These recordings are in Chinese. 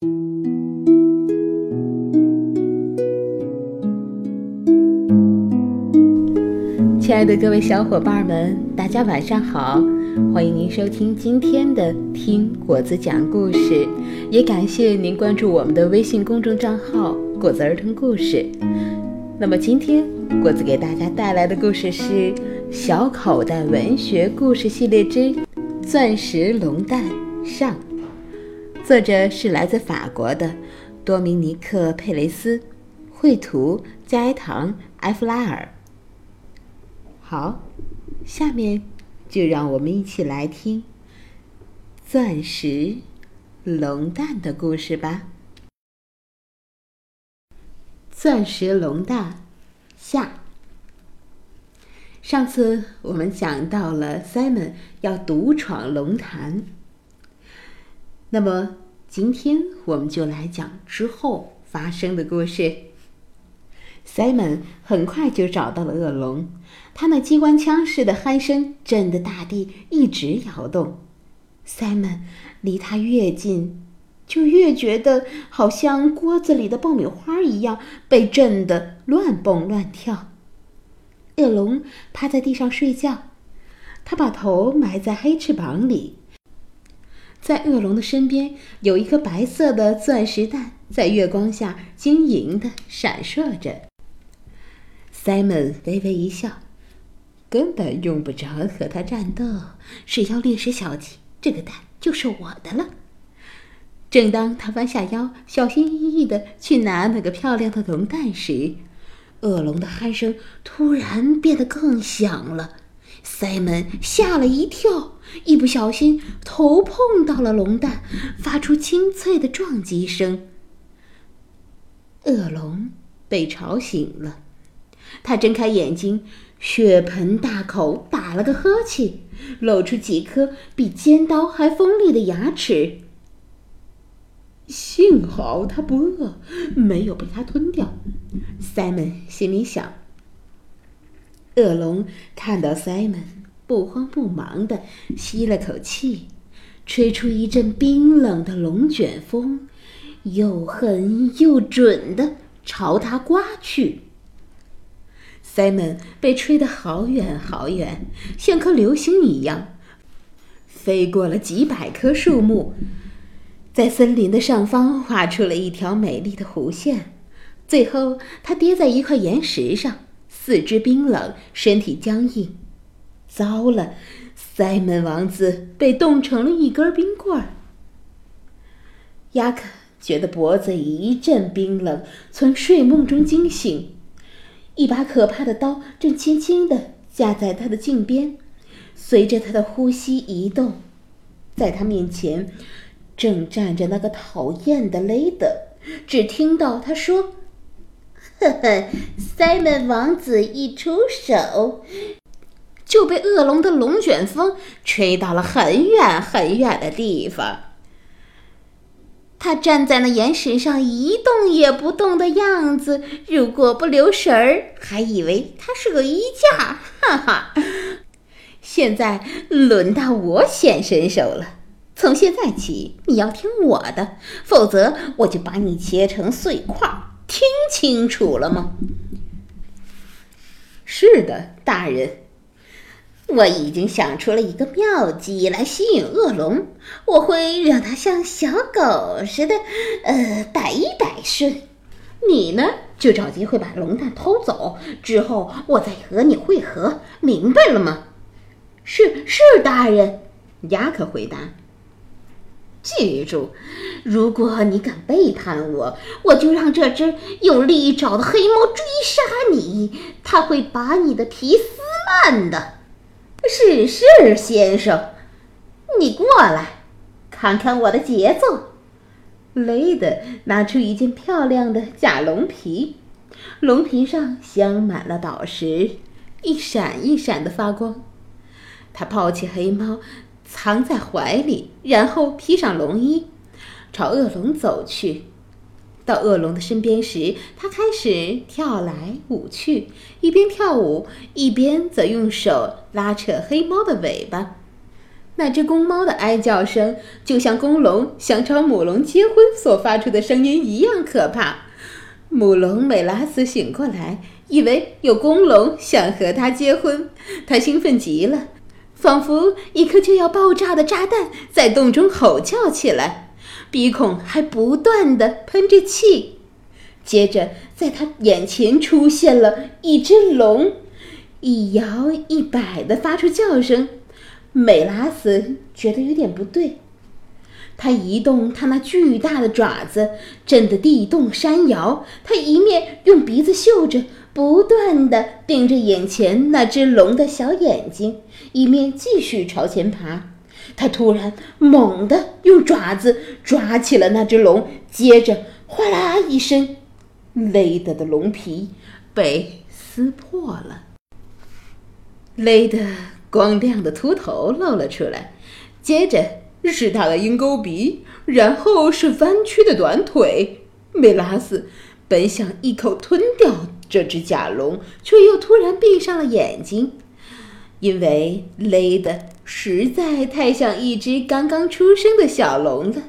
亲爱的各位小伙伴们，大家晚上好！欢迎您收听今天的《听果子讲故事》，也感谢您关注我们的微信公众账号“果子儿童故事”。那么今天果子给大家带来的故事是《小口袋文学故事系列之钻石龙蛋上》，作者是来自法国的多明尼克·佩雷斯，绘图加埃唐·埃弗拉尔。好，下面就让我们一起来听钻石龙蛋的故事吧。钻石龙蛋下。上次我们讲到了 Simon 要独闯龙潭，那么今天我们就来讲之后发生的故事。Simon 很快就找到了恶龙，他那机关枪似的鼾声震得大地一直摇动。Simon 离他越近，就越觉得好像锅子里的爆米花一样被震得乱蹦乱跳。恶龙趴在地上睡觉，他把头埋在黑翅膀里。在恶龙的身边有一颗白色的钻石蛋，在月光下晶莹的闪烁着。Simon 微微一笑，根本用不着和他战斗。只要猎食小鸡，这个蛋就是我的了。正当他弯下腰，小心翼翼的去拿那个漂亮的龙蛋时，恶龙的鼾声突然变得更响了。Simon 吓了一跳，一不小心头碰到了龙蛋，发出清脆的撞击声。恶龙被吵醒了。他睁开眼睛，血盆大口打了个呵欠，露出几颗比尖刀还锋利的牙齿。幸好他不饿，没有被他吞掉。Simon 心里想。恶龙看到 Simon，不慌不忙地吸了口气，吹出一阵冰冷的龙卷风，又狠又准地朝他刮去。Simon 被吹得好远好远，像颗流星一样，飞过了几百棵树木，在森林的上方画出了一条美丽的弧线。最后，他跌在一块岩石上，四肢冰冷，身体僵硬。糟了塞门王子被冻成了一根冰棍儿。亚克觉得脖子一阵冰冷，从睡梦中惊醒。一把可怕的刀正轻轻地架在他的颈边，随着他的呼吸移动，在他面前正站着那个讨厌的雷德。只听到他说：“呵呵塞门王子一出手，就被恶龙的龙卷风吹到了很远很远的地方。”他站在那岩石上一动也不动的样子，如果不留神儿，还以为他是个衣架。哈哈！现在轮到我显身手了。从现在起，你要听我的，否则我就把你切成碎块。听清楚了吗？是的，大人。我已经想出了一个妙计来吸引恶龙，我会让它像小狗似的，呃，百依百顺。你呢，就找机会把龙蛋偷走，之后我再和你会合，明白了吗？是是，大人。雅克回答。记住，如果你敢背叛我，我就让这只用利爪的黑猫追杀你，它会把你的皮撕烂的。是是，先生，你过来，看看我的杰作。雷德拿出一件漂亮的假龙皮，龙皮上镶满了宝石，一闪一闪的发光。他抱起黑猫，藏在怀里，然后披上龙衣，朝恶龙走去。到恶龙的身边时，他开始跳来舞去，一边跳舞一边则用手拉扯黑猫的尾巴。那只公猫的哀叫声，就像公龙想找母龙结婚所发出的声音一样可怕。母龙美拉斯醒过来，以为有公龙想和他结婚，它兴奋极了，仿佛一颗就要爆炸的炸弹在洞中吼叫起来，鼻孔还不断的喷着气。接着，在他眼前出现了一只龙，一摇一摆的发出叫声。美拉斯觉得有点不对，他移动他那巨大的爪子，震得地动山摇。他一面用鼻子嗅着，不断的盯着眼前那只龙的小眼睛，一面继续朝前爬。他突然猛地用爪子抓起了那只龙，接着哗啦一声，勒得的龙皮被撕破了，勒得。光亮的秃头露了出来，接着是他的鹰钩鼻，然后是弯曲的短腿。梅拉斯本想一口吞掉这只甲龙，却又突然闭上了眼睛，因为勒得实在太像一只刚刚出生的小龙了。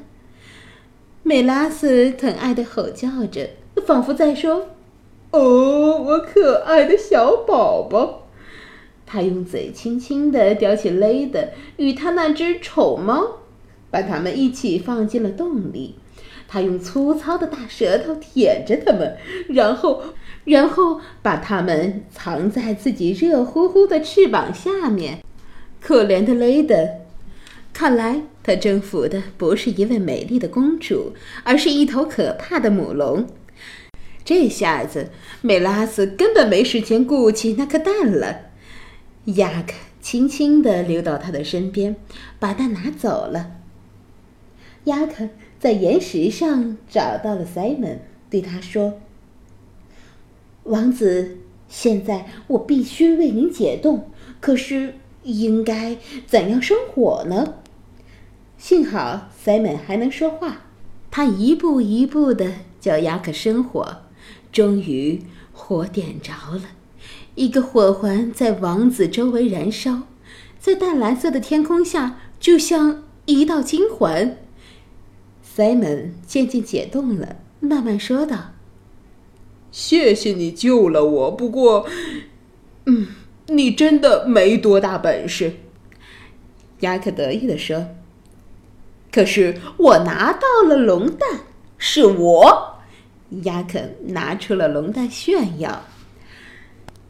美拉斯疼爱的吼叫着，仿佛在说：“哦，我可爱的小宝宝。”他用嘴轻轻地叼起勒的与他那只丑猫，把它们一起放进了洞里。他用粗糙的大舌头舔着它们，然后，然后把它们藏在自己热乎乎的翅膀下面。可怜的雷德，看来他征服的不是一位美丽的公主，而是一头可怕的母龙。这下子，美拉斯根本没时间顾及那颗蛋了。亚克轻轻地溜到他的身边，把蛋拿走了。亚克在岩石上找到了塞门，对他说：“王子，现在我必须为您解冻，可是应该怎样生火呢？”幸好塞门还能说话，他一步一步地教亚克生火，终于火点着了。一个火环在王子周围燃烧，在淡蓝色的天空下，就像一道金环。Simon 渐渐解冻了，慢慢说道：“谢谢你救了我，不过，嗯，你真的没多大本事。”雅克得意地说：“可是我拿到了龙蛋，是我。”亚克拿出了龙蛋炫耀。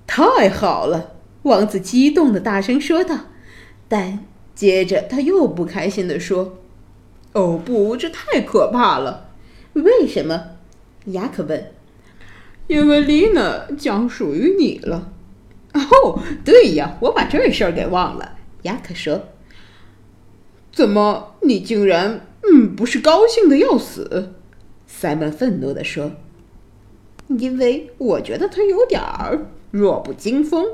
太好了！王子激动的大声说道，但接着他又不开心的说：“哦不，这太可怕了！为什么？”雅克问。“因为丽娜将属于你了。”哦，对呀，我把这事儿给忘了。”雅克说。“怎么，你竟然……嗯，不是高兴的要死？”塞门愤怒的说。“因为我觉得他有点儿……”弱不禁风，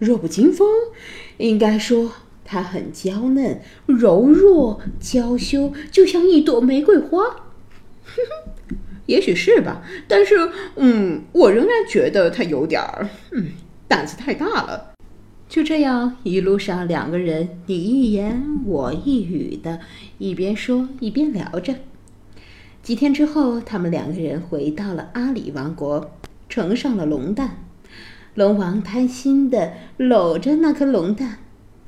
弱不禁风，应该说他很娇嫩、柔弱、娇羞，就像一朵玫瑰花。哼哼，也许是吧，但是，嗯，我仍然觉得他有点儿，嗯，胆子太大了。就这样，一路上两个人你一言我一语的，一边说一边聊着。几天之后，他们两个人回到了阿里王国，盛上了龙蛋。龙王贪心的搂着那颗龙蛋，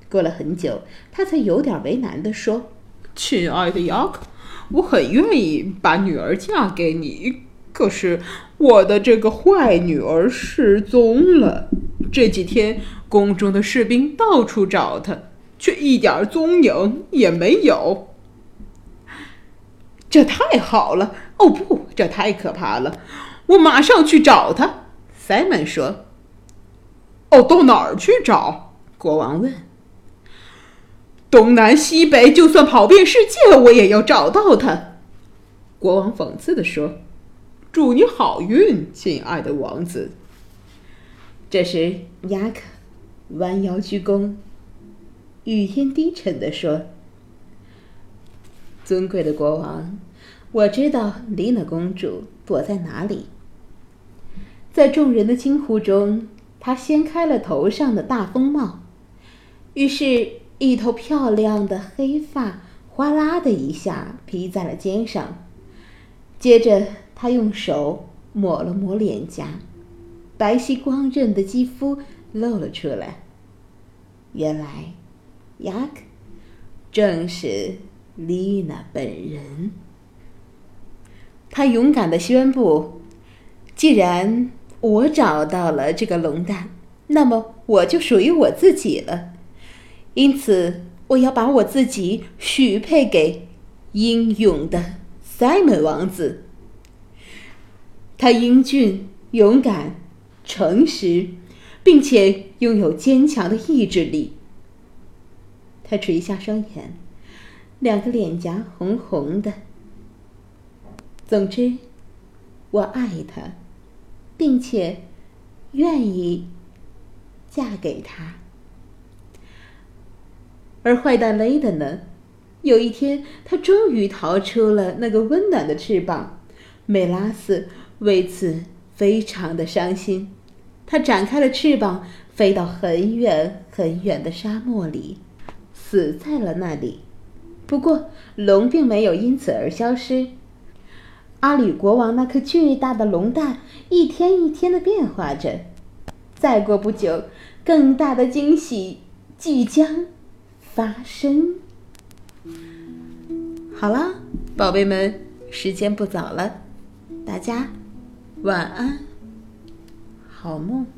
过了很久，他才有点为难的说：“亲爱的雅克，我很愿意把女儿嫁给你，可是我的这个坏女儿失踪了。这几天，宫中的士兵到处找他，却一点踪影也没有。这太好了！哦不，这太可怕了！我马上去找他。”塞门说。哦，到哪儿去找？国王问。东南西北，就算跑遍世界，我也要找到他。国王讽刺地说：“祝你好运，亲爱的王子。”这时，雅克弯腰鞠躬，语音低沉地说：“尊贵的国王，我知道丽娜公主躲在哪里。”在众人的惊呼中。他掀开了头上的大风帽，于是一头漂亮的黑发哗啦的一下披在了肩上，接着他用手抹了抹脸颊，白皙光润的肌肤露了出来。原来，雅克正是丽娜本人。他勇敢的宣布：“既然我找到了这个龙蛋，那么我就属于我自己了。因此，我要把我自己许配给英勇的 Simon 王子。他英俊、勇敢、诚实，并且拥有坚强的意志力。他垂下双眼，两个脸颊红红的。”总之，我爱他，并且愿意嫁给他。而坏蛋雷德呢？有一天，他终于逃出了那个温暖的翅膀。美拉斯为此非常的伤心，它展开了翅膀，飞到很远很远的沙漠里，死在了那里。不过，龙并没有因此而消失。阿里国王那颗巨大的龙蛋一天一天的变化着，再过不久，更大的惊喜即将发生。好了，宝贝们，时间不早了，大家晚安，好梦。